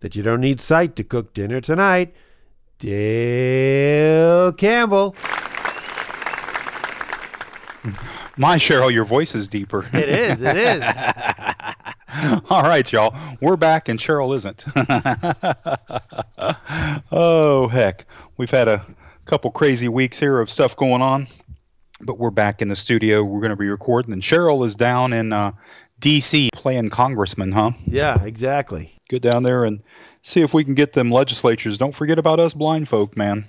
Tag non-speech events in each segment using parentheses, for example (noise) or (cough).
that you don't need sight to cook dinner tonight, Dale Campbell. (laughs) My Cheryl, your voice is deeper. It is, it is. (laughs) All right, y'all. We're back and Cheryl isn't. (laughs) oh, heck. We've had a couple crazy weeks here of stuff going on, but we're back in the studio. We're going to be recording, and Cheryl is down in uh, D.C. playing congressman, huh? Yeah, exactly. Get down there and see if we can get them legislatures. Don't forget about us blind folk, man.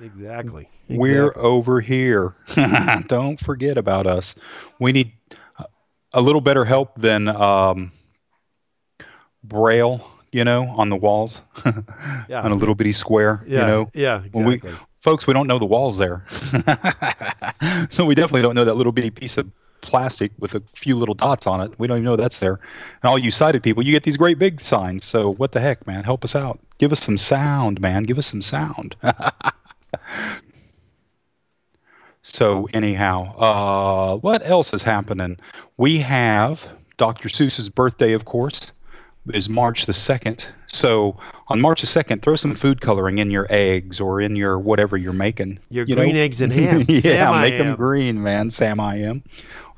Exactly. We're exactly. over here. (laughs) Don't forget about us. We need a little better help than um, braille, you know, on the walls, (laughs) Yeah. on a little bitty square, Yeah, you know. yeah, When we, exactly. folks, we don't know the walls there, (laughs) so we definitely don't know that little bitty piece of plastic with a few little dots on it. We don't even know that's there. And all you sighted people, you get these great big signs. So what the heck, man? Help us out. Give us some sound, man. Give us some sound. (laughs) So anyhow, uh, what else is happening? We have Dr. Seuss's birthday, of course, is March the second. So on March the second, throw some food coloring in your eggs or in your whatever you're making. Your you green eggs and (laughs) ham. yeah, Sam make them green, man. Sam I am.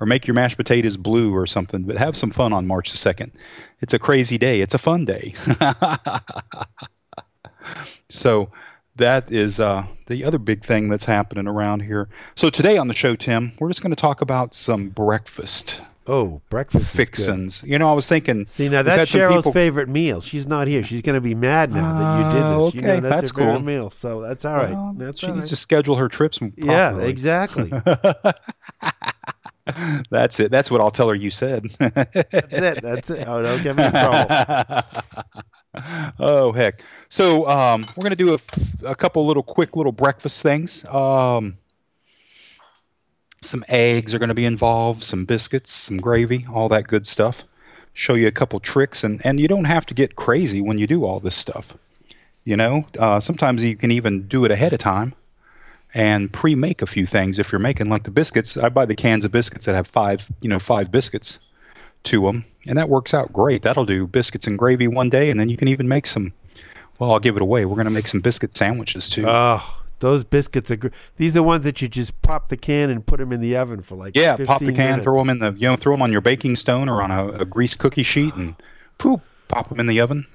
Or make your mashed potatoes blue or something. But have some fun on March the second. It's a crazy day. It's a fun day. (laughs) So that is uh, the other big thing that's happening around here. So today on the show, Tim, we're just going to talk about some breakfast Oh, breakfast fixins. You know, I was thinking. See now that's Cheryl's people- favorite meal. She's not here. She's going to be mad now that you did this. You know okay, that's, that's her cool. meal, so that's all right. Well, that's she needs to schedule her trips. Properly. Yeah, exactly. (laughs) That's it. That's what I'll tell her. You said. That's it. That's it. Oh, don't get me in trouble. (laughs) oh heck! So um, we're gonna do a, a couple little quick little breakfast things. Um, some eggs are gonna be involved, some biscuits, some gravy, all that good stuff. Show you a couple tricks, and and you don't have to get crazy when you do all this stuff. You know, uh, sometimes you can even do it ahead of time and pre-make a few things. If you're making like the biscuits, I buy the cans of biscuits that have five, you know, five biscuits to them, and that works out great. That'll do biscuits and gravy one day, and then you can even make some. Well, I'll give it away. We're going to make some biscuit sandwiches too. Oh, those biscuits are good. These are the ones that you just pop the can and put them in the oven for like yeah, pop the can, minutes. throw them in the, you know, throw them on your baking stone or on a, a greased cookie sheet, and poop, pop them in the oven,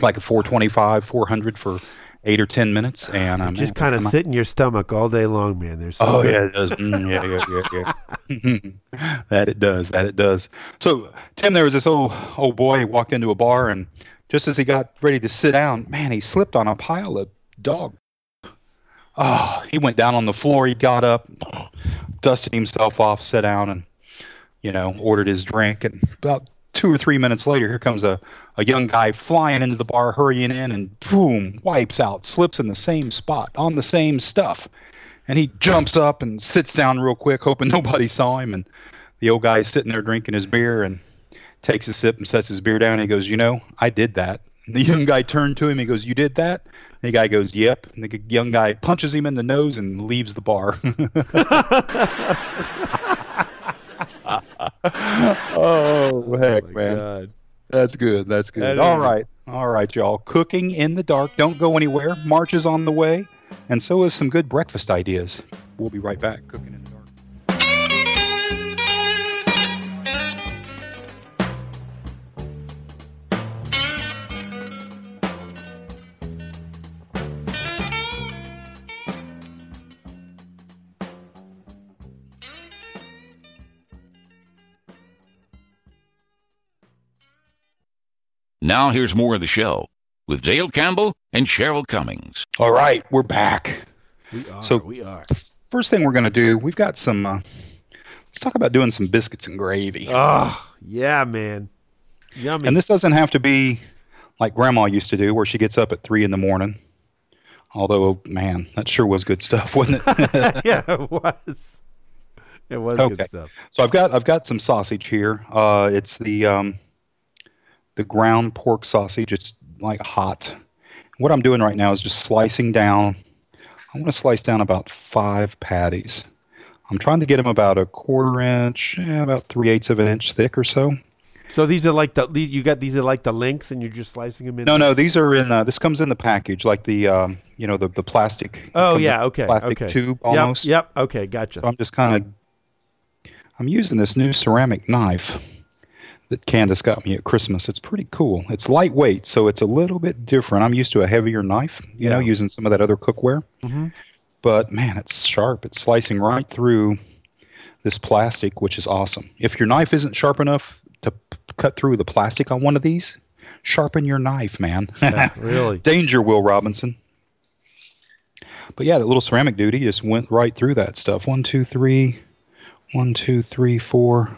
like a 425, 400 for eight or ten minutes, and um, just kind of sit in your stomach all day long, man. They're so Oh good. yeah, it does. Mm, yeah, yeah, yeah, yeah. (laughs) that it does. That it does. So Tim, there was this old old boy. Walked into a bar, and just as he got ready to sit down, man, he slipped on a pile of dog. Oh, he went down on the floor. He got up, dusted himself off, sat down, and you know, ordered his drink. And about two or three minutes later, here comes a, a young guy flying into the bar, hurrying in, and boom, wipes out, slips in the same spot on the same stuff. And he jumps up and sits down real quick, hoping (laughs) nobody saw him. And the old guy is sitting there drinking his beer and takes a sip and sets his beer down. And he goes, You know, I did that. And the young guy turned to him. He goes, You did that? The guy goes, Yep. And the young guy punches him in the nose and leaves the bar. (laughs) oh, (laughs) heck, oh, my man. God. That's good. That's good. That All right. All right, y'all. Cooking in the dark. Don't go anywhere. March is on the way. And so is some good breakfast ideas. We'll be right back. Cooking in the dark. Now here's more of the show with Dale Campbell and Cheryl Cummings. All right, we're back. We are. So- we are. First thing we're going to do, we've got some. Uh, let's talk about doing some biscuits and gravy. Oh, yeah, man. Yummy. And this doesn't have to be like Grandma used to do, where she gets up at three in the morning. Although, man, that sure was good stuff, (laughs) wasn't it? (laughs) yeah, it was. It was Okay. good stuff. so I've got I've got some sausage here. Uh, it's the um, the ground pork sausage. It's like hot. What I'm doing right now is just slicing down. I want to slice down about five patties. I'm trying to get them about a quarter inch, eh, about three eighths of an inch thick or so. So these are like the these, you got these are like the links, and you're just slicing them in. No, no, these are in. Uh, this comes in the package, like the um, you know the the plastic. Oh yeah. Okay. Plastic okay. tube Yep. Yep. Okay. Gotcha. So I'm just kind of. I'm using this new ceramic knife that Candace got me at Christmas. It's pretty cool. It's lightweight, so it's a little bit different. I'm used to a heavier knife, you know, using some of that other cookware. Mhm. But man, it's sharp. It's slicing right through this plastic, which is awesome. If your knife isn't sharp enough to p- cut through the plastic on one of these, sharpen your knife, man. Yeah, (laughs) really. Danger, Will Robinson. But yeah, that little ceramic duty just went right through that stuff. One, two, three. One, two, three, four.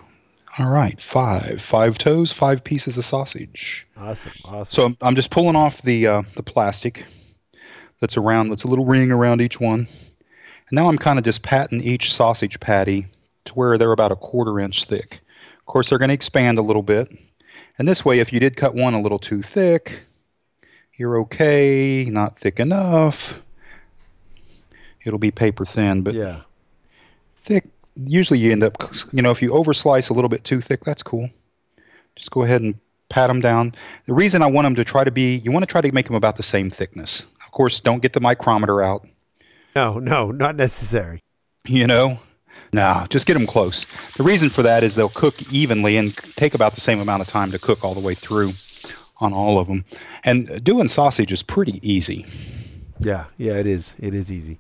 All right, five. Five toes, five pieces of sausage. Awesome. Awesome. So I'm, I'm just pulling off the uh, the plastic that's around. That's a little ring around each one. And now I'm kind of just patting each sausage patty to where they're about a quarter inch thick. Of course, they're going to expand a little bit. And this way, if you did cut one a little too thick, you're okay. Not thick enough. It'll be paper thin, but yeah. thick. Usually, you end up, you know, if you overslice a little bit too thick, that's cool. Just go ahead and pat them down. The reason I want them to try to be, you want to try to make them about the same thickness. Of course, don't get the micrometer out. No. No. Not necessary. You know, no, just get them close. The reason for that is they'll cook evenly and take about the same amount of time to cook all the way through on all of them. And doing sausage is pretty easy. Yeah. Yeah. It is. It is easy.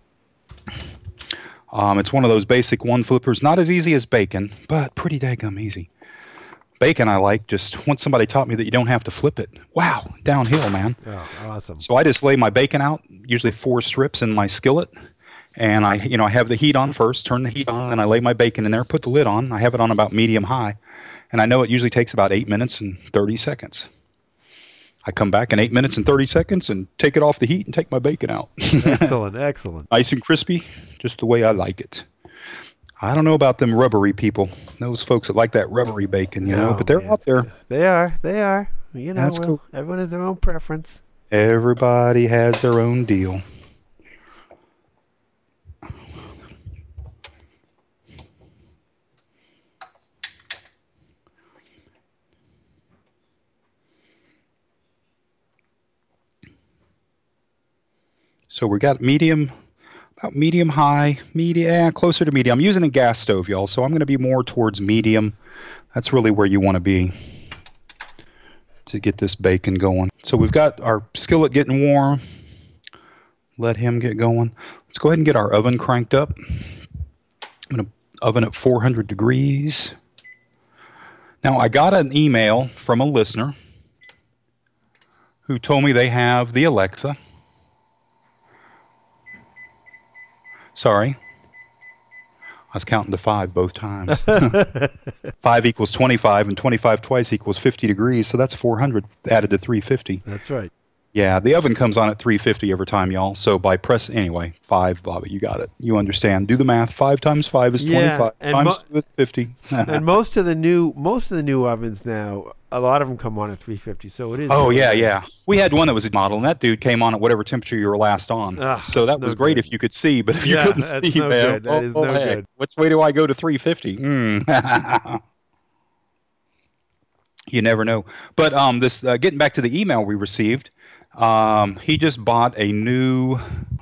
Um, it's one of those basic one flippers. Not as easy as bacon, but pretty daggum easy. Bacon I like. Just once somebody taught me that you don't have to flip it. Wow, downhill, man. Oh, awesome. So I just lay my bacon out, usually four strips in my skillet, and I, you know, I have the heat on first. Turn the heat on, and I lay my bacon in there. Put the lid on. I have it on about medium high, and I know it usually takes about eight minutes and thirty seconds. I come back in eight minutes and thirty seconds and take it off the heat and take my bacon out. (laughs) excellent. Excellent. nice and crispy, just the way I like it. I don't know about them rubbery people, those folks that like that rubbery bacon, you know, but they're out there. They are. They are. You know, That's well, cool. everyone has their own preference. Everybody has their own deal. So we got medium, about medium high, medium, yeah, closer to medium. I'm using a gas stove, y'all, so I'm going to be more towards medium. That's really where you want to be to get this bacon going. So we've got our skillet getting warm. Let him get going. Let's go ahead and get our oven cranked up. I'm going to oven at 400 degrees. Now, I got an email from a listener who told me they have the Alexa. Sorry. I was counting to five both times. (laughs) five equals 25, and 25 twice equals 50 degrees, so that's 400 added to 350. That's right. Yeah, the oven comes on at 350 every time, y'all. So by press anyway, five, Bobby, you got it. You understand. Do the math. Five times five is Yeah, 25. and times mo- two is 50. (laughs) and most of the new most of the new ovens now, a lot of them come on at 350. So it is. oh yeah, nice. yeah. We had one that was a model, and that dude came on at whatever temperature you were last on. Ah, so that was no great good. if you could see, but if you Yeah, couldn't that's see, no man, good. That oh, is no heck. good. Which way do I go to 350? Hmm. (laughs) you never know. But um, this uh, getting back to the email we received, um, he just bought a new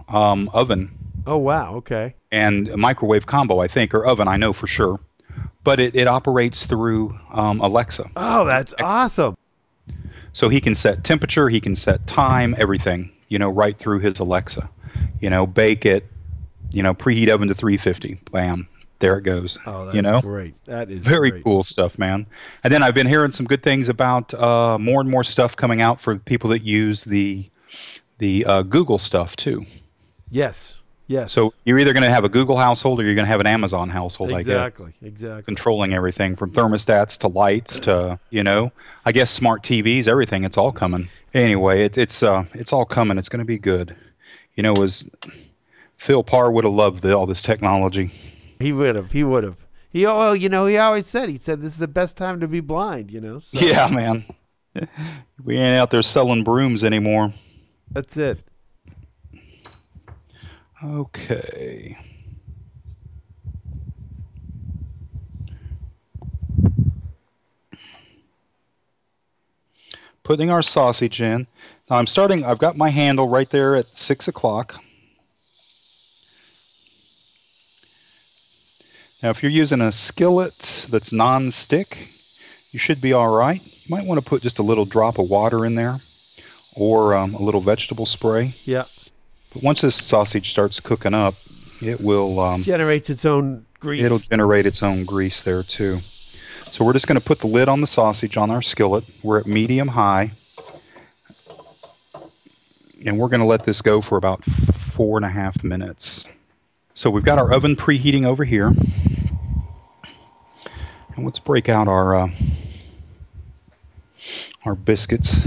um, oven Oh wow. Okay. and a microwave combo, I think, or oven, I know for sure. But it, it operates through um, Alexa. Oh, that's awesome. So he can set temperature, he can set time, everything, you know, right through his Alexa. You know, bake it, you know, preheat oven to 350. Bam. There it goes. Oh, that's you know, great. That is very great. cool stuff, man. And then I've been hearing some good things about uh, more and more stuff coming out for people that use the the uh, Google stuff too. Yes. Yes. So you're either going to have a Google household or you're going to have an Amazon household. I guess exactly. Exactly. controlling everything from thermostats to lights to you know I guess smart TVs, everything. It's all coming. Anyway, it, it's uh it's all coming. It's going to be good. You know, was Phil Parr would have loved the, all this technology. He would have. He would have. He oh well, you know, he always said he said this is the best time to be blind, you know. So Yeah, man. We ain't out there selling brooms anymore. That's it. Okay. Putting our sausage in. Now I'm starting, I've got my handle right there at 6 o'clock. Now if you're using a skillet that's non-stick, you should be all right. You might want to put just a little drop of water in there or um, a little vegetable spray. Yeah. But once this sausage starts cooking up, it will um, Generates its own grease. it'll generate its own grease there too. So we're just going to put the lid on the sausage on our skillet. We're at medium high, and we're going to let this go for about four and a half minutes. So we've got our oven preheating over here, let's break out our uh, our biscuits.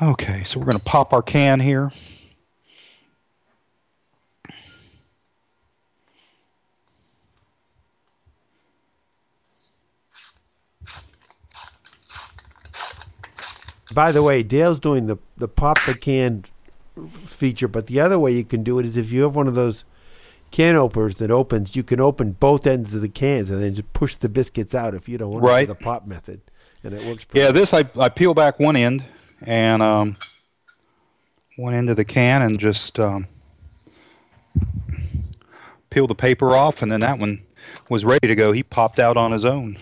Okay, so we're going to pop our can here. By the way, Dale's doing the the pop the can feature, but the other way you can do it is if you have one of those can openers that opens, you can open both ends of the cans and then just push the biscuits out if you don't want Right. to do the pop method, and it works. Pretty Yeah, this I, I peel back one end and um, one end of the can and just um, peel the paper off, and then that one was ready to go. He popped out on his own.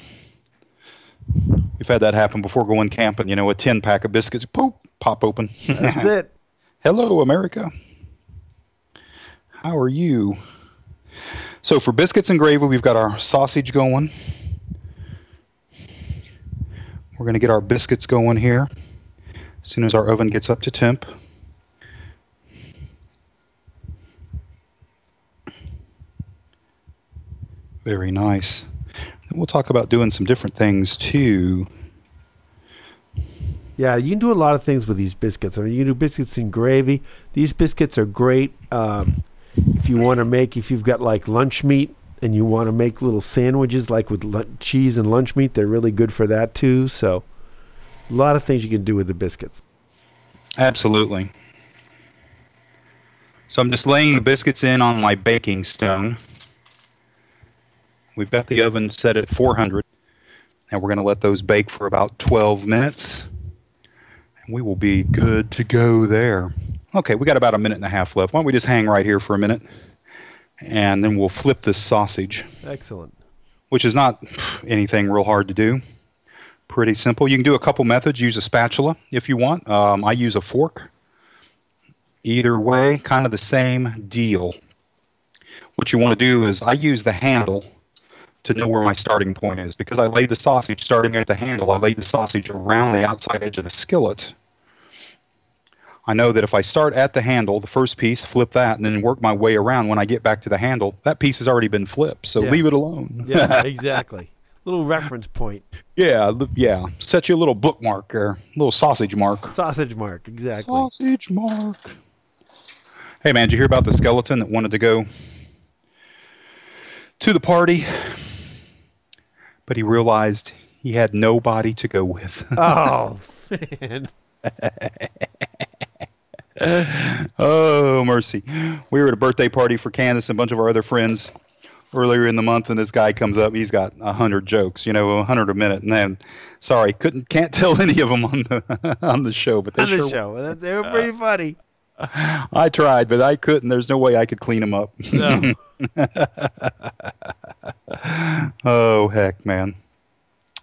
We've had that happen before going camping. You know, a tin pack of biscuits, poop, pop open. That's (laughs) it. Hello, America. How are you? So for biscuits and gravy, we've got our sausage going. We're going to get our biscuits going here as soon as our oven gets up to temp. Very nice. We'll talk about doing some different things too. Yeah, you can do a lot of things with these biscuits. I mean, you can do biscuits and gravy. These biscuits are great um, if you want to make, if you've got like lunch meat and you want to make little sandwiches like with cheese and lunch meat, they're really good for that too. So, a lot of things you can do with the biscuits. Absolutely. So I'm just laying the biscuits in on my baking stone. We've got the oven set at 400. And we're going to let those bake for about 12 minutes. And we will be good to go there. Okay, we got about a minute and a half left. Why don't we just hang right here for a minute? And then we'll flip this sausage, Excellent. which is not anything real hard to do. Pretty simple. You can do a couple methods. Use a spatula if you want. Um, I use a fork. Either way, kind of the same deal. What you want to do is I use the handle to know where my starting point is because I laid the sausage starting at the handle. I laid the sausage around the outside edge of the skillet. I know that if I start at the handle, the first piece, flip that, and then work my way around when I get back to the handle, that piece has already been flipped. So Yeah. leave it alone. Yeah, (laughs) exactly. Little reference point. Yeah, yeah. Set you a little bookmark or a little sausage mark. Sausage mark. Exactly. Sausage mark. Hey man, did you hear about the skeleton that wanted to go to the party, but he realized he had nobody to go with? Oh (laughs) man. (laughs) (laughs) oh mercy! We were at a birthday party for Candace and a bunch of our other friends earlier in the month, and this guy comes up. He's got a hundred jokes, you know, a hundred a minute, and then sorry, couldn't can't (laughs) tell any of them on the (laughs) on the show, but they On the sure show. They were uh, pretty funny. I tried, but I couldn't. There's no way I could clean them up. No. oh heck, man.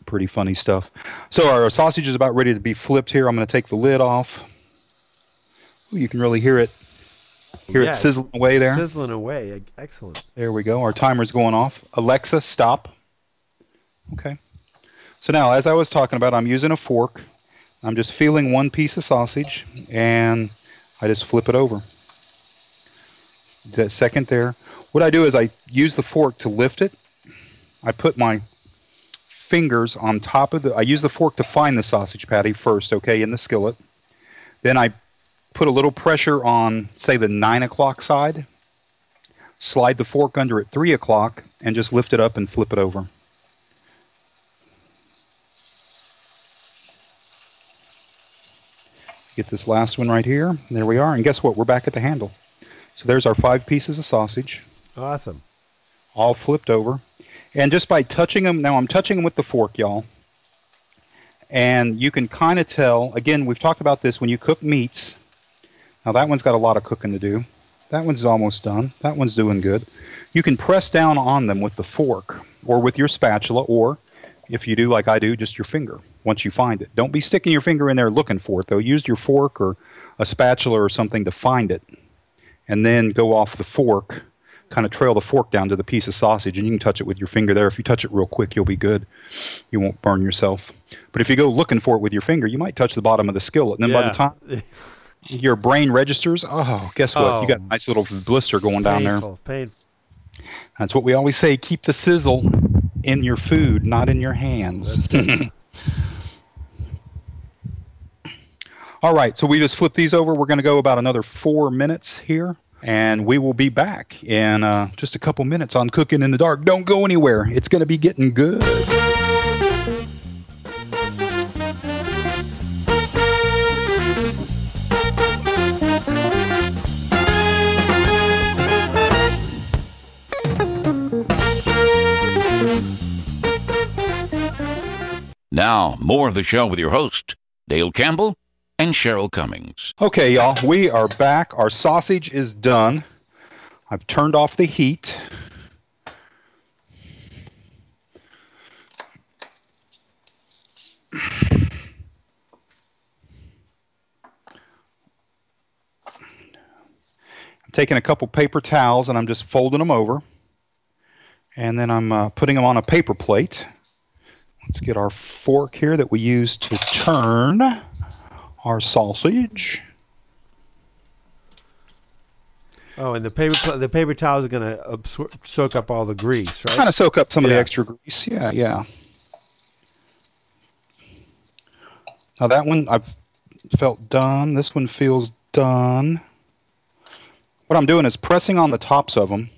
Pretty funny stuff. So our sausage is about ready to be flipped here. I'm going to take the lid off. You can really hear it Hear Yeah, it sizzling away there. Sizzling away. Excellent. There we go. Our timer's going off. Alexa, stop. Okay. So now, as I was talking about, I'm using a fork. I'm just feeling one piece of sausage, and I just flip it over. That second there. What I do is I use the fork to lift it. I put my fingers on top of the. I use the fork to find the sausage patty first, okay, in the skillet. Then I put a little pressure on, say, the nine o'clock side slide the fork under at 3 o'clock, and just lift it up and flip it over. Get this last one right here. There we are. And guess what? We're back at the handle. So there's our five pieces of sausage, Awesome. all flipped over. And just by touching them, now I'm touching them with the fork, y'all. And you can kind of tell, again, we've talked about this when you cook meats. Now that one's got a lot of cooking to do. That one's almost done. That one's doing good. You can press down on them with the fork or with your spatula, or if you do like I do, just your finger once you find it. Don't be sticking your finger in there looking for it, though. Use your fork or a spatula or something to find it. And then go off the fork, kind of trail the fork down to the piece of sausage, and you can touch it with your finger there. If you touch it real quick, you'll be good. You won't burn yourself. But if you go looking for it with your finger, you might touch the bottom of the skillet. And then by the time (laughs) your brain registers, oh, guess what? You got a Oh. nice little blister going down there. painful. That's what we always say. Keep the sizzle in your food, not in your hands. (laughs) All right, so we just flip these over. We're going to go about another four minutes here, and we will be back in uh, just a couple minutes on Cooking in the Dark. Don't go anywhere. It's going to be getting good. Now, more of the show with your host, Dale Campbell and Cheryl Cummings. Okay, y'all, we are back. Our sausage is done. I've turned off the heat. I'm taking a couple paper towels and I'm just folding them over. And then I'm uh, putting them on a paper plate. Let's get our fork here that we use to turn our sausage. Oh, and the paper pl- the paper towels are going to absor- soak up all the grease, right? Kind of soak up some of the extra grease. Yeah, yeah. Now that one I've felt done. This one feels done. What I'm doing is pressing on the tops of them.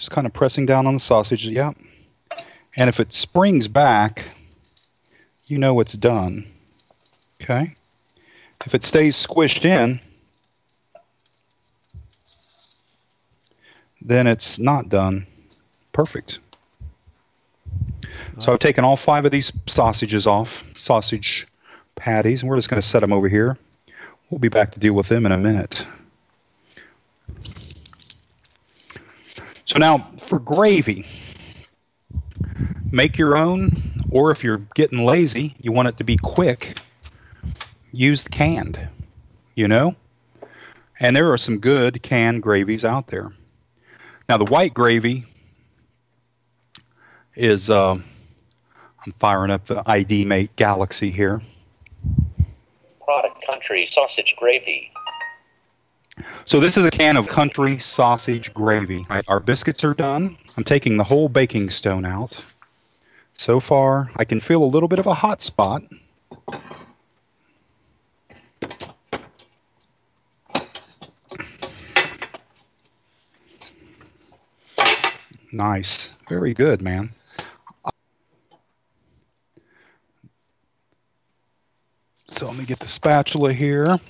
Just kind of pressing down on the sausage. Yep. And if it springs back, you know it's done. Okay. If it stays squished in, then it's not done. Perfect. So I've taken all five of these sausages off, sausage patties, and we're just going to set them over here. We'll be back to deal with them in a minute. So now for gravy, make your own, or if you're getting lazy, you want it to be quick, use the canned, you know? And there are some good canned gravies out there. Now the white gravy is uh, I'm firing up the ID Mate Galaxy here. Product country sausage gravy. So this is a can of country sausage gravy. Right, our biscuits are done. I'm taking the whole baking stone out. So far, I can feel a little bit of a hot spot. Nice. Very good, man. So let me get the spatula here.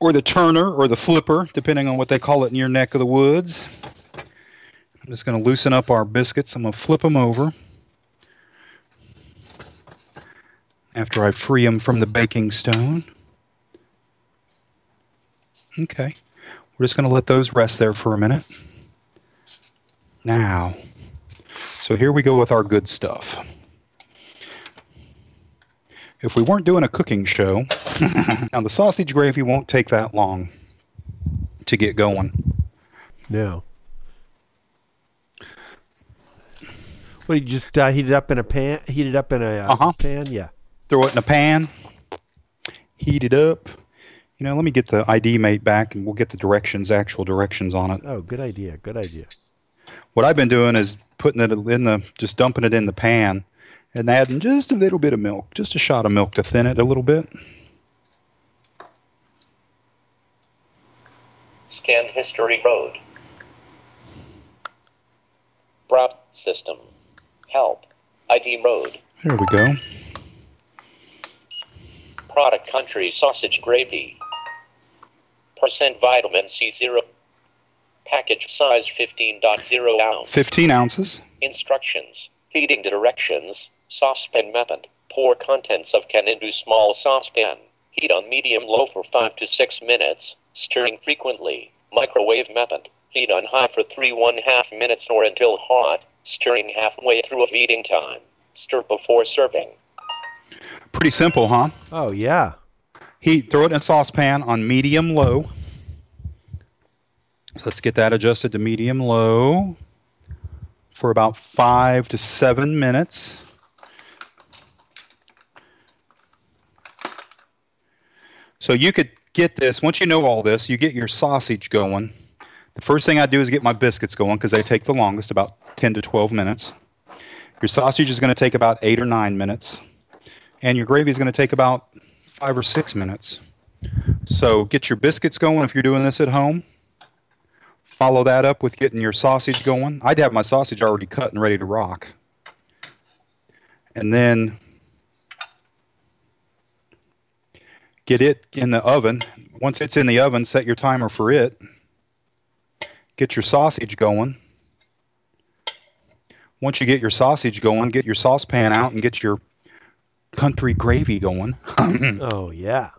Or the turner or the flipper, depending on what they call it in your neck of the woods. I'm just going to loosen up our biscuits. I'm going to flip them over. After I free them from the baking stone. Okay. We're just going to let those rest there for a minute. Now, so here we go with our good stuff. If we weren't doing a cooking show, (laughs) now the sausage gravy won't take that long to get going. No. What, you just uh, heat it up in a pan? Heat it up in a uh, Uh-huh. pan? Yeah. Throw it in a pan, heat it up. You know, let me get the ID mate back and we'll get the directions, actual directions on it. Oh, good idea. Good idea. What I've been doing is putting it in the, just dumping it in the pan and adding just a little bit of milk, just a shot of milk to thin it a little bit. Scan History Road. Browse System. Help. ID Road. There we go. Product Country Sausage Gravy. Percent Vitamin C0. Package size 15.0 ounce. 15 ounces. Instructions. Feeding directions. Saucepan method. Pour contents of can into small saucepan. Heat on medium low for 5 to 6 minutes, stirring frequently. Microwave method. Heat on high for 3 1 half minutes or until hot, stirring halfway through of eating time. Stir before serving. Pretty simple, huh? Oh, yeah. Heat, throw it in a saucepan on medium low. So let's get that adjusted to medium low for about five to seven minutes. So you could get this, once you know all this, you get your sausage going. The first thing I do is get my biscuits going because they take the longest, about 10 to 12 minutes. Your sausage is going to take about 8 or 9 minutes. And your gravy is going to take about 5 or 6 minutes. So get your biscuits going if you're doing this at home. Follow that up with getting your sausage going. I'd have my sausage already cut and ready to rock. And then get it in the oven. Once it's in the oven, set your timer for it. Get your sausage going. Once you get your sausage going, get your saucepan out and get your country gravy going. (laughs) Oh, yeah.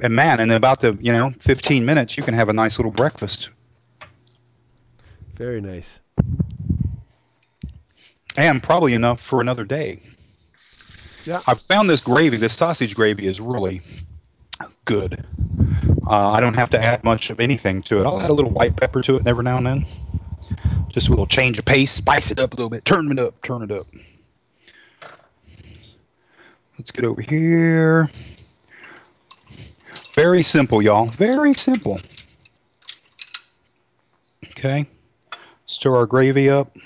and man, in about the you know 15 minutes, you can have a nice little breakfast. Very nice. and probably enough for another day. Yeah. I've found this gravy, this sausage gravy, is really good. Uh, I don't have to add much of anything to it. I'll add a little white pepper to it every now and then. Just a little change of pace, spice it up a little bit, turn it up, turn it up. Let's get over here. Very simple, y'all. Very simple. Okay. Stir our gravy up.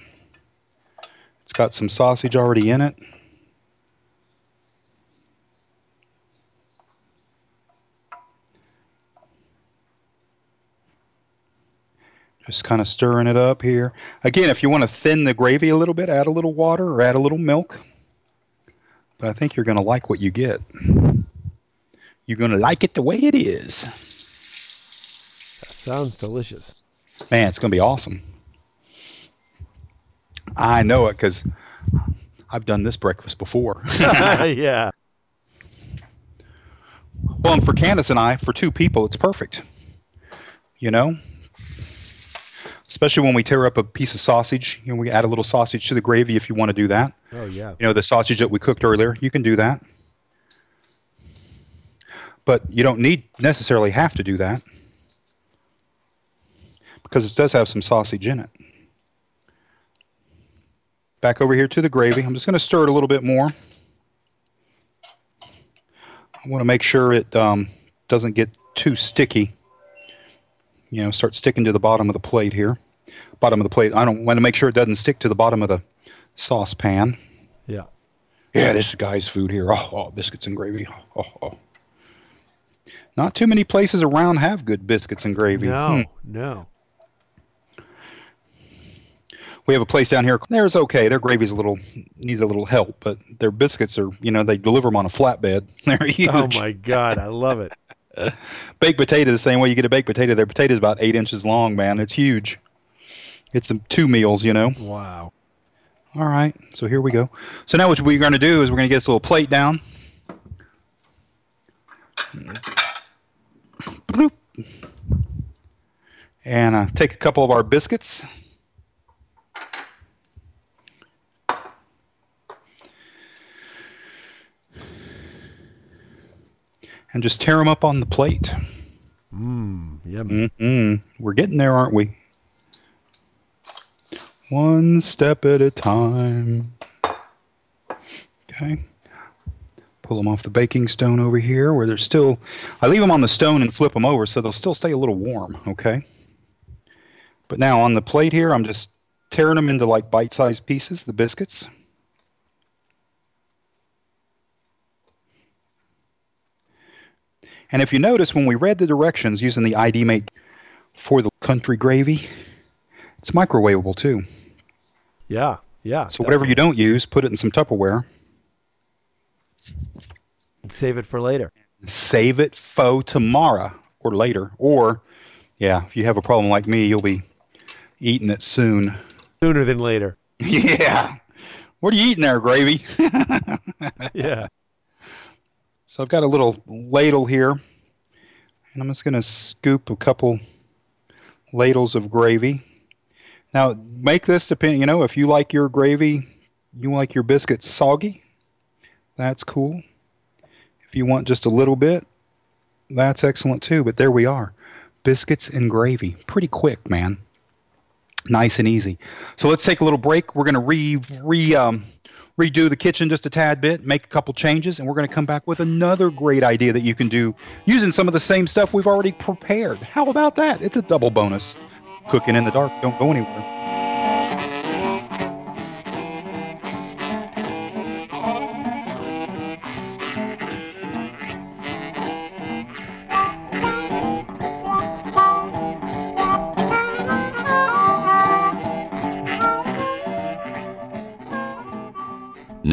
It's got some sausage already in it. Just kind of stirring it up here. Again, if you want to thin the gravy a little bit, add a little water or add a little milk. But I think you're going to like what you get. You're going to like it the way it is. That sounds delicious. Man, it's going to be awesome. I know it because I've done this breakfast before. (laughs) (laughs) yeah. Well, and for Candace and I, for two people, it's perfect. You know? Especially when we tear up a piece of sausage. You know, we add a little sausage to the gravy if you want to do that. Oh, yeah. You know, the sausage that we cooked earlier, you can do that. But you don't need necessarily have to do that. Because it does have some sausage in it. Back over here to the gravy. I'm just going to stir it a little bit more. I want to make sure it um, doesn't get too sticky. You know, start sticking to the bottom of the plate here. Bottom of the plate. I don't want to make sure it doesn't stick to the bottom of the saucepan. Yeah. Yeah, this is guy's food here. Oh, oh, biscuits and gravy. Oh, oh. Not too many places around have good biscuits and gravy. No, Hmm. no. We have a place down here. There's okay. Their gravy's a little needs a little help, but their biscuits are, you know, they deliver them on a flatbed. (laughs) They're huge. Oh, my God. I love it. Baked potato the same way you get a baked potato. Their potato is about eight inches long, man. It's huge. It's two meals, you know. Wow. All right, so here we go. So now what we're going to do is we're going to get this little plate down. Bloop. And uh, take a couple of our biscuits. And just tear them up on the plate. Mmm, yummy. Mm, we're getting there, aren't we? One step at a time. Okay. Pull them off the baking stone over here where they're still. I leave them on the stone and flip them over so they'll still stay a little warm, okay? But now on the plate here, I'm just tearing them into like bite sized pieces, the biscuits. And if you notice, when we read the directions using the ID mate for the country gravy, it's microwavable too. Yeah, yeah. So whatever you don't use, put it in some Tupperware. Save it for later. Save it for tomorrow or later. Or, yeah, if you have a problem like me, you'll be eating it soon. Sooner than later. (laughs) yeah. What are you eating there, gravy? (laughs) Yeah. So I've got a little ladle here, and I'm just going to scoop a couple ladles of gravy. Now, make this depend. You know, if you like your gravy, you like your biscuits soggy. That's cool. If you want just a little bit, that's excellent too. But there we are, biscuits and gravy. Pretty quick, man. Nice and easy. So let's take a little break. We're going to re re um, redo the kitchen just a tad bit, make a couple changes, and we're going to come back with another great idea that you can do using some of the same stuff we've already prepared. How about that? It's a double bonus. Cooking in the dark. Don't go anywhere.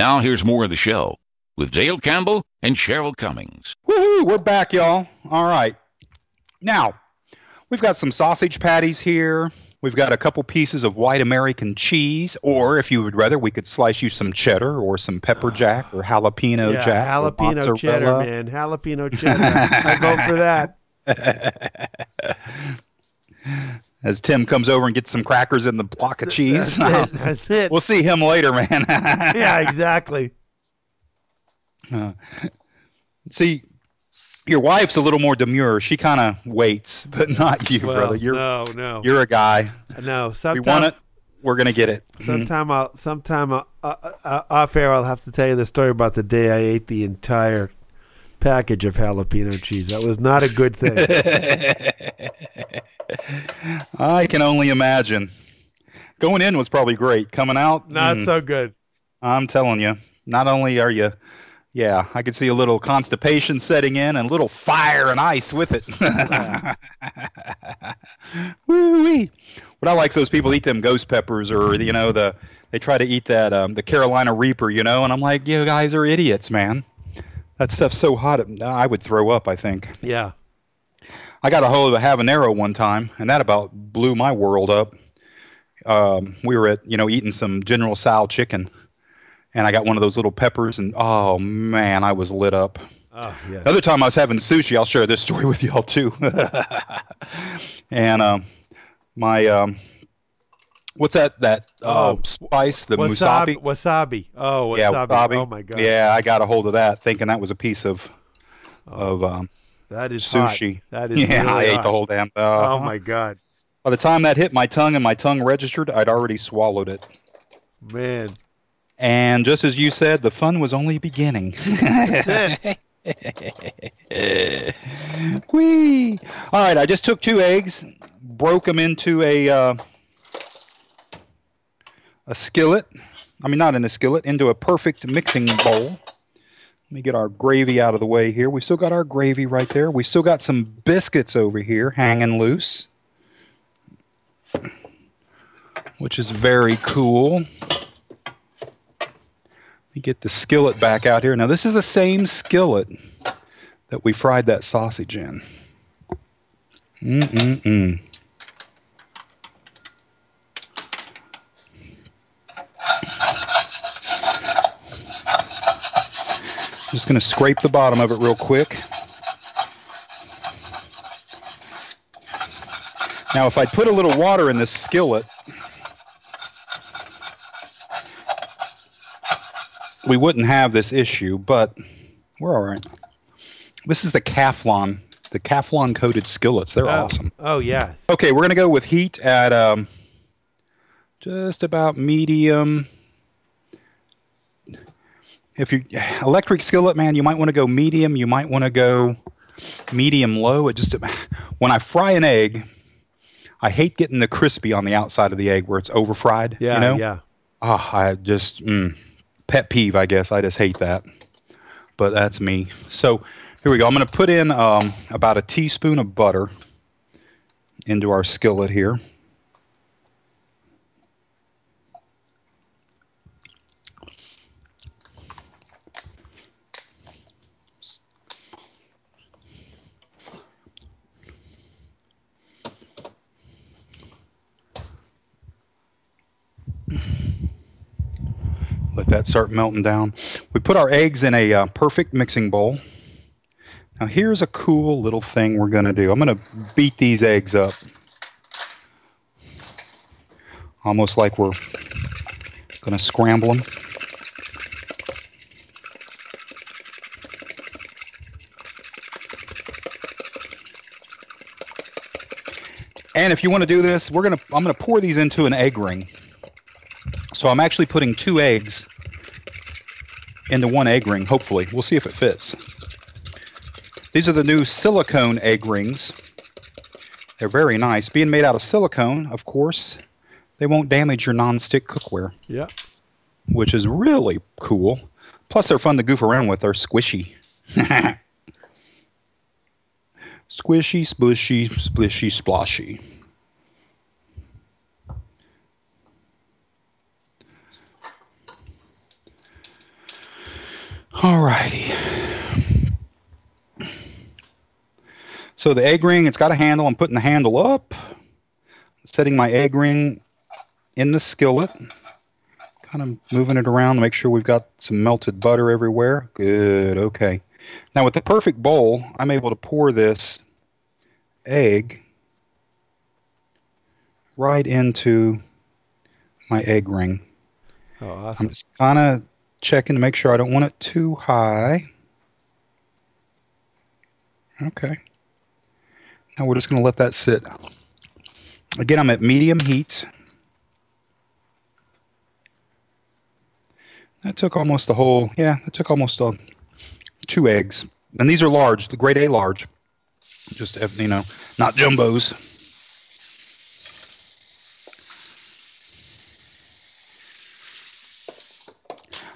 Now here's more of the show with Dale Campbell and Cheryl Cummings. Woohoo! We're back, y'all. All right. Now, we've got some sausage patties here. We've got a couple pieces of white American cheese, or if you would rather, we could slice you some cheddar or some pepper jack or jalapeno yeah, jack. or jalapeno cheddar, man. Jalapeno cheddar. I vote for that. (laughs) As Tim comes over and gets some crackers and the block of cheese. That's it. (laughs) That's it. we'll see him later, man. (laughs) yeah, exactly. Uh, see, your wife's a little more demure. She kind of waits, (laughs) but not you, Well, brother. You're no, no, you're a guy. no. we want it. We're gonna get it. Mhm. Sometime I'll, sometime I'll, uh, uh, off air, I'll have to tell you the story about the day I ate the entire package of jalapeno cheese. That was not a good thing. (laughs) I can only imagine. Going in was probably great. Coming out, not mm, so good. I'm telling you. Not only are you, yeah, I could see a little constipation setting in and a little fire and ice with it. (laughs) Woo-wee. What I like is those people eat them ghost peppers or you know the they try to eat that um, the Carolina Reaper, you know, and I'm like, you guys are idiots, man. That stuff's so hot, it- I would throw up. I think. Yeah. I got a hold of a habanero one time, and that about blew my world up. Um, we were at, you know, eating some General Sal chicken, and I got one of those little peppers, and oh man, I was lit up. Oh, yeah. The other time I was having sushi, I'll share this story (laughs) with y'all too. (laughs) and um, my, um, what's that? That uh, Oh, spice, the wasabi. musabi. Wasabi. Oh, wasabi. Yeah, wasabi. Oh my god. Yeah, I got a hold of that, thinking that was a piece of of um, That is hot. sushi. That is (laughs) yeah, really I ate the whole damn. Oh uh-huh. my god, By the time that hit my tongue and my tongue registered, I'd already swallowed it. man. And just as you said, the fun was only beginning. (laughs) Whee! All right, I just took two eggs, broke them into a uh, a skillet. I mean, not in a skillet, into a perfect mixing bowl. Let me get our gravy out of the way here. We still got our gravy right there. We still got some biscuits over here hanging loose, which is very cool. Let me get the skillet back out here. Now, this is the same skillet that we fried that sausage in. Mm-mm-mm. Just going to scrape the bottom of it real quick. Now, if I put a little water in this skillet, we wouldn't have this issue, but we're all right. this is the Calphalon, the Calphalon coated skillets. They're oh. awesome. Oh yeah. Okay, we're gonna go with heat at um, just about medium. If you electric skillet, man, you might want to go medium. You might want to go medium low. It just when I fry an egg, I hate getting the crispy on the outside of the egg where it's over fried. Yeah. you know? Yeah. Oh, I just mm, pet peeve, I guess. I just hate that. But that's me. So here we go. I'm going to put in um, about a teaspoon of butter into our skillet here. Let that start melting down. We put our eggs in a uh, perfect mixing bowl. Now here's a cool little thing we're going to do. I'm going to beat these eggs up. Almost like we're going to scramble them. And if you want to do this, we're going to I'm going to pour these into an egg ring. So I'm actually putting two eggs into one egg ring, hopefully. We'll see if it fits. These are the new silicone egg rings. They're very nice. Being made out of silicone, of course, they won't damage your nonstick cookware, Yeah. which is really cool. Plus, they're fun to goof around with. They're squishy. (laughs) squishy, splishy, splishy, splashy. Alrighty. So the egg ring, it's got a handle. I'm putting the handle up, setting my egg ring in the skillet, kind of moving it around to make sure we've got some melted butter everywhere. Good, okay. Now with the perfect bowl, I'm able to pour this egg right into my egg ring. Oh, awesome. I'm just kind of checking to make sure I don't want it too high. Okay. Now we're just going to let that sit. Again, I'm at medium heat. That took almost the whole, yeah, it took almost uh, two eggs. And these are large, the grade A large. Just, you know, not jumbos.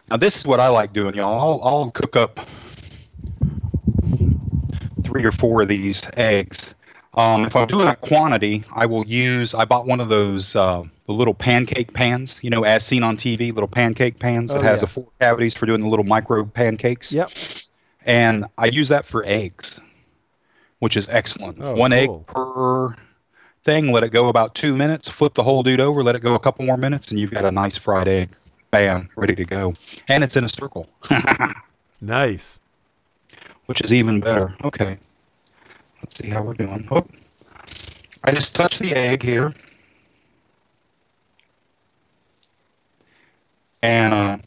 Now this is what I like doing, y'all. I'll, I'll cook up three or four of these eggs. Um, if I'm doing a quantity, I will use. I bought one of those uh, the little pancake pans, you know, as seen on TV, little pancake pans that Oh, has yeah. the four cavities for doing the little micro pancakes. Yep. And I use that for eggs, which is excellent. Oh, One egg per thing. Let it go about two minutes. Flip the whole dude over. Let it go a couple more minutes, and you've got a nice fried egg. Bam, ready to go. And it's in a circle, (laughs) Nice. which is even better. Okay. Let's see how we're doing. Oh, I just touched the egg here. And uh,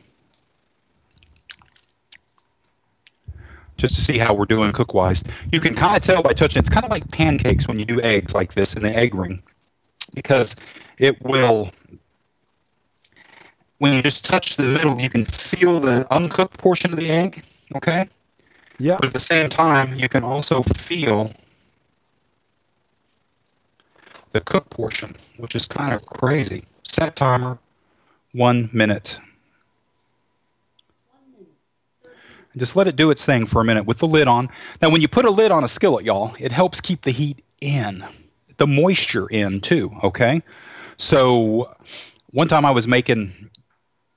just to see how we're doing cook wise. You can kind of tell by touching. It's kind of like pancakes when you do eggs like this in the egg ring, because it will. When you just touch the middle, you can feel the uncooked portion of the egg. Okay, Yep. but at the same time, you can also feel the cooked portion, which is kind of crazy. Set timer, one minute. And Just let it do its thing for a minute with the lid on. Now, when you put a lid on a skillet, y'all, it helps keep the heat in, the moisture in too. Okay, so one time I was making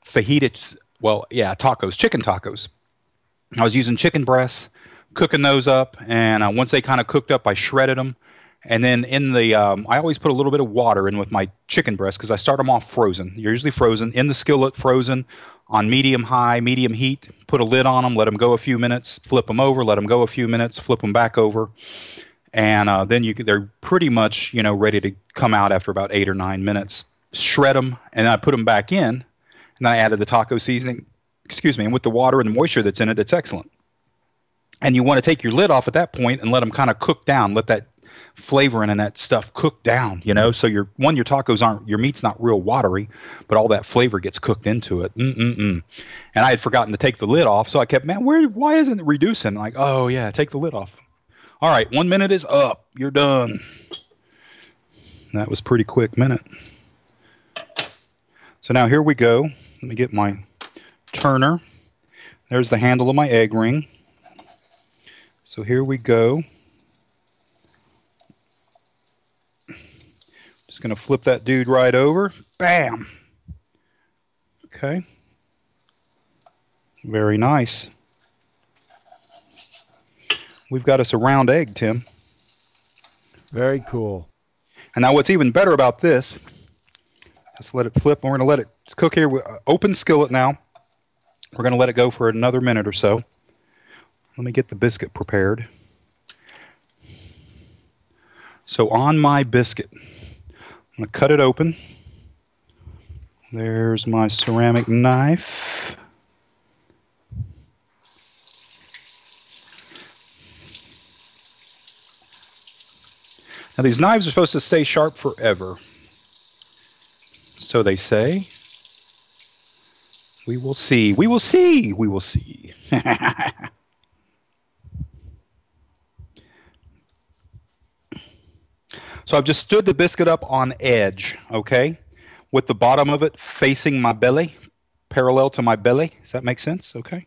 fajitas, well, yeah, tacos, chicken tacos. I was using chicken breasts, cooking those up, and uh, once they kind of cooked up, I shredded them. And then in the, um, I always put a little bit of water in with my chicken breast because I start them off frozen. You're usually frozen in the skillet, frozen on medium high, medium heat. Put a lid on them, let them go a few minutes, flip them over, let them go a few minutes, flip them back over, and uh, then you can, they're pretty much you know ready to come out after about eight or nine minutes. Shred them, and I put them back in, and then I added the taco seasoning. Excuse me, and with the water and the moisture that's in it, it's excellent. and you want to take your lid off at that point and let them kind of cook down. Let that flavoring and that stuff cook down. You know, so your one your tacos aren't your meat's not real watery, but all that flavor gets cooked into it. Mm-mm-mm. And I had forgotten to take the lid off, so I kept, man, where? Why isn't it reducing? Like, oh yeah, take the lid off. All right, one minute is up. You're done. That was pretty quick minute. So now here we go. Let me get my turner. There's the handle of my egg ring. So here we go. Just going to flip that dude right over. Bam. Okay. Very nice. We've got us a round egg, Tim. Very cool. And now what's even better about this, just let it flip. We're going to let it cook here. with- uh, Open skillet now. We're going to let it go for another minute or so. Let me get the biscuit prepared. So on my biscuit, I'm going to cut it open. There's my ceramic knife. Now these knives are supposed to stay sharp forever. So they say. We will see. We will see. We will see. (laughs) so I've just stood the biscuit up on edge, okay? With the bottom of it facing my belly, parallel to my belly. Does that make sense? Okay.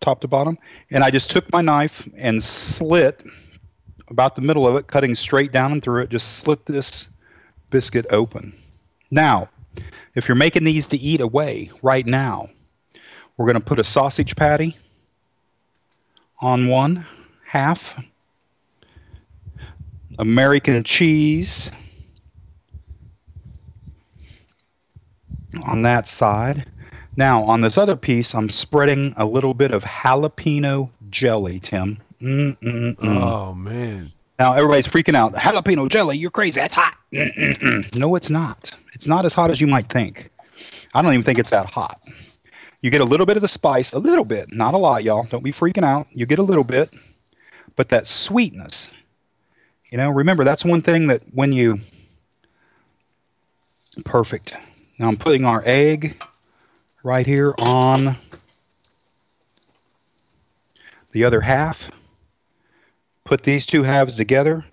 Top to bottom. And I just took my knife and slit about the middle of it, cutting straight down and through it, just slit this biscuit open. Now, if you're making these to eat away right now, we're going to put a sausage patty on one half, American cheese on that side. Now, on this other piece, I'm spreading a little bit of jalapeno jelly, Tim. Mm-mm-mm. Oh man. Now everybody's freaking out. Jalapeno jelly, you're crazy. That's hot. Mm-mm-mm. No, it's not. It's not as hot as you might think. I don't even think it's that hot. You get a little bit of the spice, a little bit, not a lot, y'all. Don't be freaking out. You get a little bit, but that sweetness. You know, remember that's one thing that when you perfect. Now I'm putting our egg right here on the other half put these two halves together.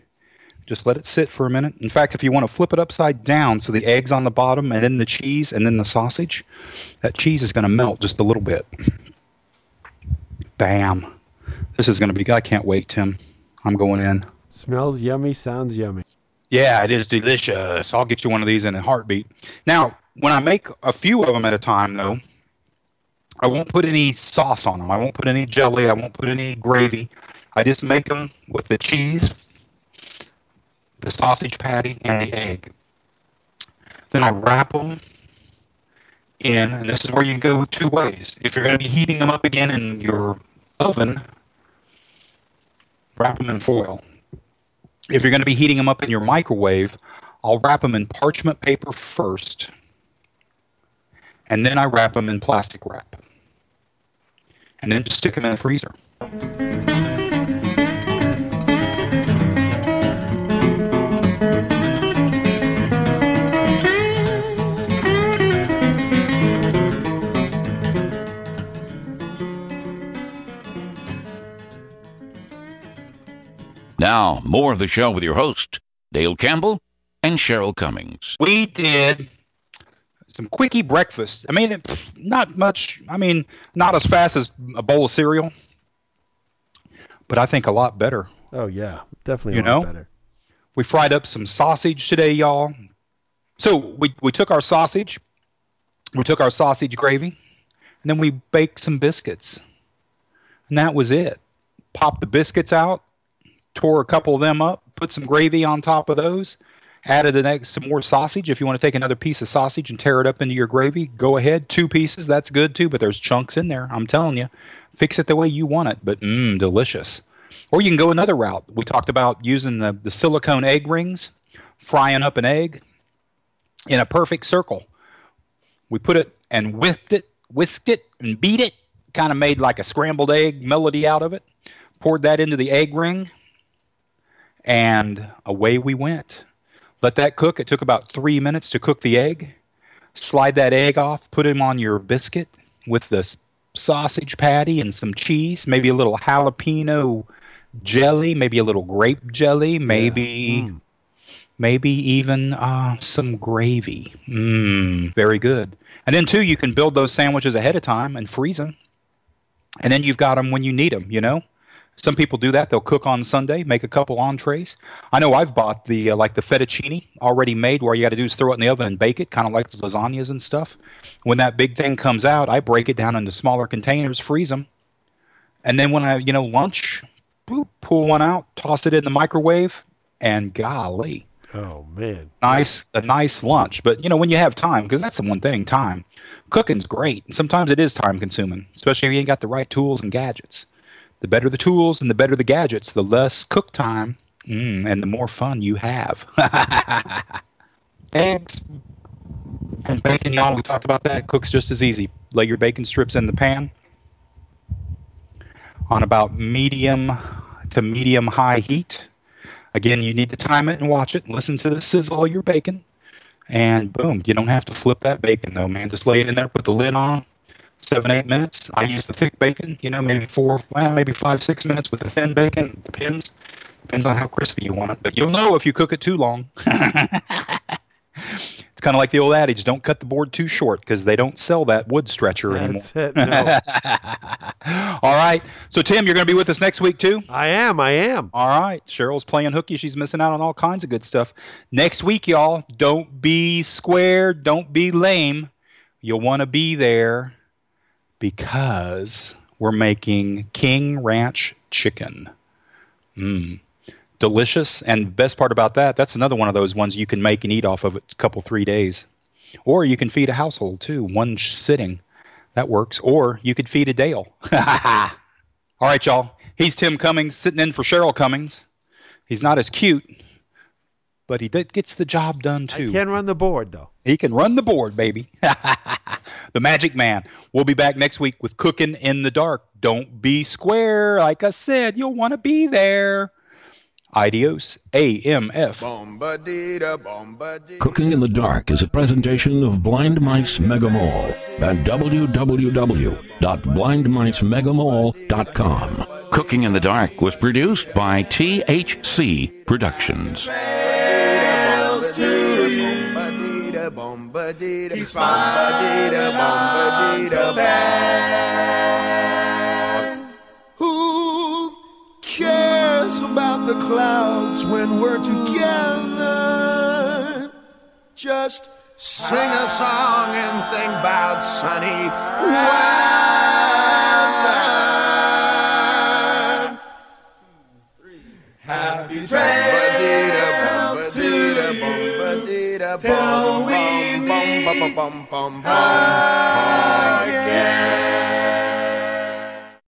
Just let it sit for a minute. In fact, if you want to flip it upside down so the egg's on the bottom and then the cheese and then the sausage, that cheese is going to melt just a little bit. Bam. This is going to be, I can't wait, Tim. I'm going in. Smells yummy, sounds yummy. Yeah, it is delicious. I'll get you one of these in a heartbeat. Now, when I make a few of them at a time, though, I won't put any sauce on them. I won't put any jelly. I won't put any gravy. I just make them with the cheese, the sausage patty, and the egg. Then I wrap them in, and this is where you go two ways. If you're going to be heating them up again in your oven, wrap them in foil. If you're going to be heating them up in your microwave, I'll wrap them in parchment paper first, and then I wrap them in plastic wrap. And then just stick them in the freezer. Now, more of the show with your host, Dale Campbell and Cheryl Cummings. We did some quickie breakfast. I mean, not much. I mean, not as fast as a bowl of cereal, but I think a lot better. Oh yeah, definitely You a lot know? better. We fried up some sausage today, y'all. So we we took our sausage, we took our sausage gravy, and then we baked some biscuits, and that was it. Popped the biscuits out, tore a couple of them up, put some gravy on top of those, added an egg, some more sausage. If you want to take another piece of sausage and tear it up into your gravy, go ahead. Two pieces, that's good too. But there's chunks in there. I'm telling you, fix it the way you want it. But mmm, delicious. Or you can go another route. We talked about using the, the silicone egg rings, frying up an egg in a perfect circle. We put it and whipped it, whisked it, and beat it. Kind of made like a scrambled egg melody out of it. poured that into the egg ring, and away we went. Let that cook. It took about three minutes to cook the egg. Slide that egg off, put him on your biscuit with the sausage patty and some cheese, maybe a little jalapeno jelly, maybe a little grape jelly, maybe maybe even uh, some gravy. Mmm, very good. And then too, you can build those sandwiches ahead of time and freeze them, and then you've got them when you need them. You know, some people do that. They'll cook on Sunday, make a couple entrees. I know I've bought the uh, like the fettuccine already made, where you got to do is throw it in the oven and bake it, kind of like the lasagnas and stuff. When that big thing comes out, I break it down into smaller containers, freeze them, and then when I you know lunch, boop, pull one out, toss it in the microwave, and golly Oh man. nice a nice lunch. But you know, when you have time, because that's the one thing, time. Cooking's great. Sometimes it is time consuming, especially if you ain't got the right tools and gadgets. The better the tools and the better the gadgets, the less cook time, mm, and the more fun you have. (laughs) Eggs and bacon, y'all. We talked about that. Cooks just as easy. Lay your bacon strips in the pan on about medium to medium high heat. Again, you need to time it and watch it. Listen to the sizzle of your bacon. And boom, you don't have to flip that bacon though, man. Just lay it in there, put the lid on, seven, eight minutes. I use the thick bacon, you know, maybe four, well, maybe five, six minutes with the thin bacon. Depends. Depends on how crispy you want it. But you'll know if you cook it too long. (laughs) it's kind of like the old adage don't cut the board too short because they don't sell that wood stretcher anymore. That's it. No. (laughs) All right. So, Tim, you're going to be with us next week too? I am. I am. All right. Cheryl's playing hooky. She's missing out on all kinds of good stuff. Next week, y'all, don't be square. Don't be lame. You'll want to be there because we're making King Ranch chicken. Mmm. Delicious. And best part about that, that's another one of those ones you can make and eat off of a couple, three days. Or you can feed a household too, one sitting. That works. Or you could feed a Dale. (laughs) All right, y'all. He's Tim Cummings sitting in for Cheryl Cummings. He's not as cute, but he did, gets the job done too. I too. can run the board though. He can run the board, baby. (laughs) the Magic Man. We'll be back next week with Cooking in the Dark. Don't be square. Like I said, you'll want to be there. Adios, AMF. Cooking in the Dark is a presentation of Blind Mice Mega Mall at www.blindmicemegamall.com. Cooking in the Dark was produced by THC Productions. Who cares about the clouds when we're together? Just sing a song and think about sunny weather. Happy trails we meet again.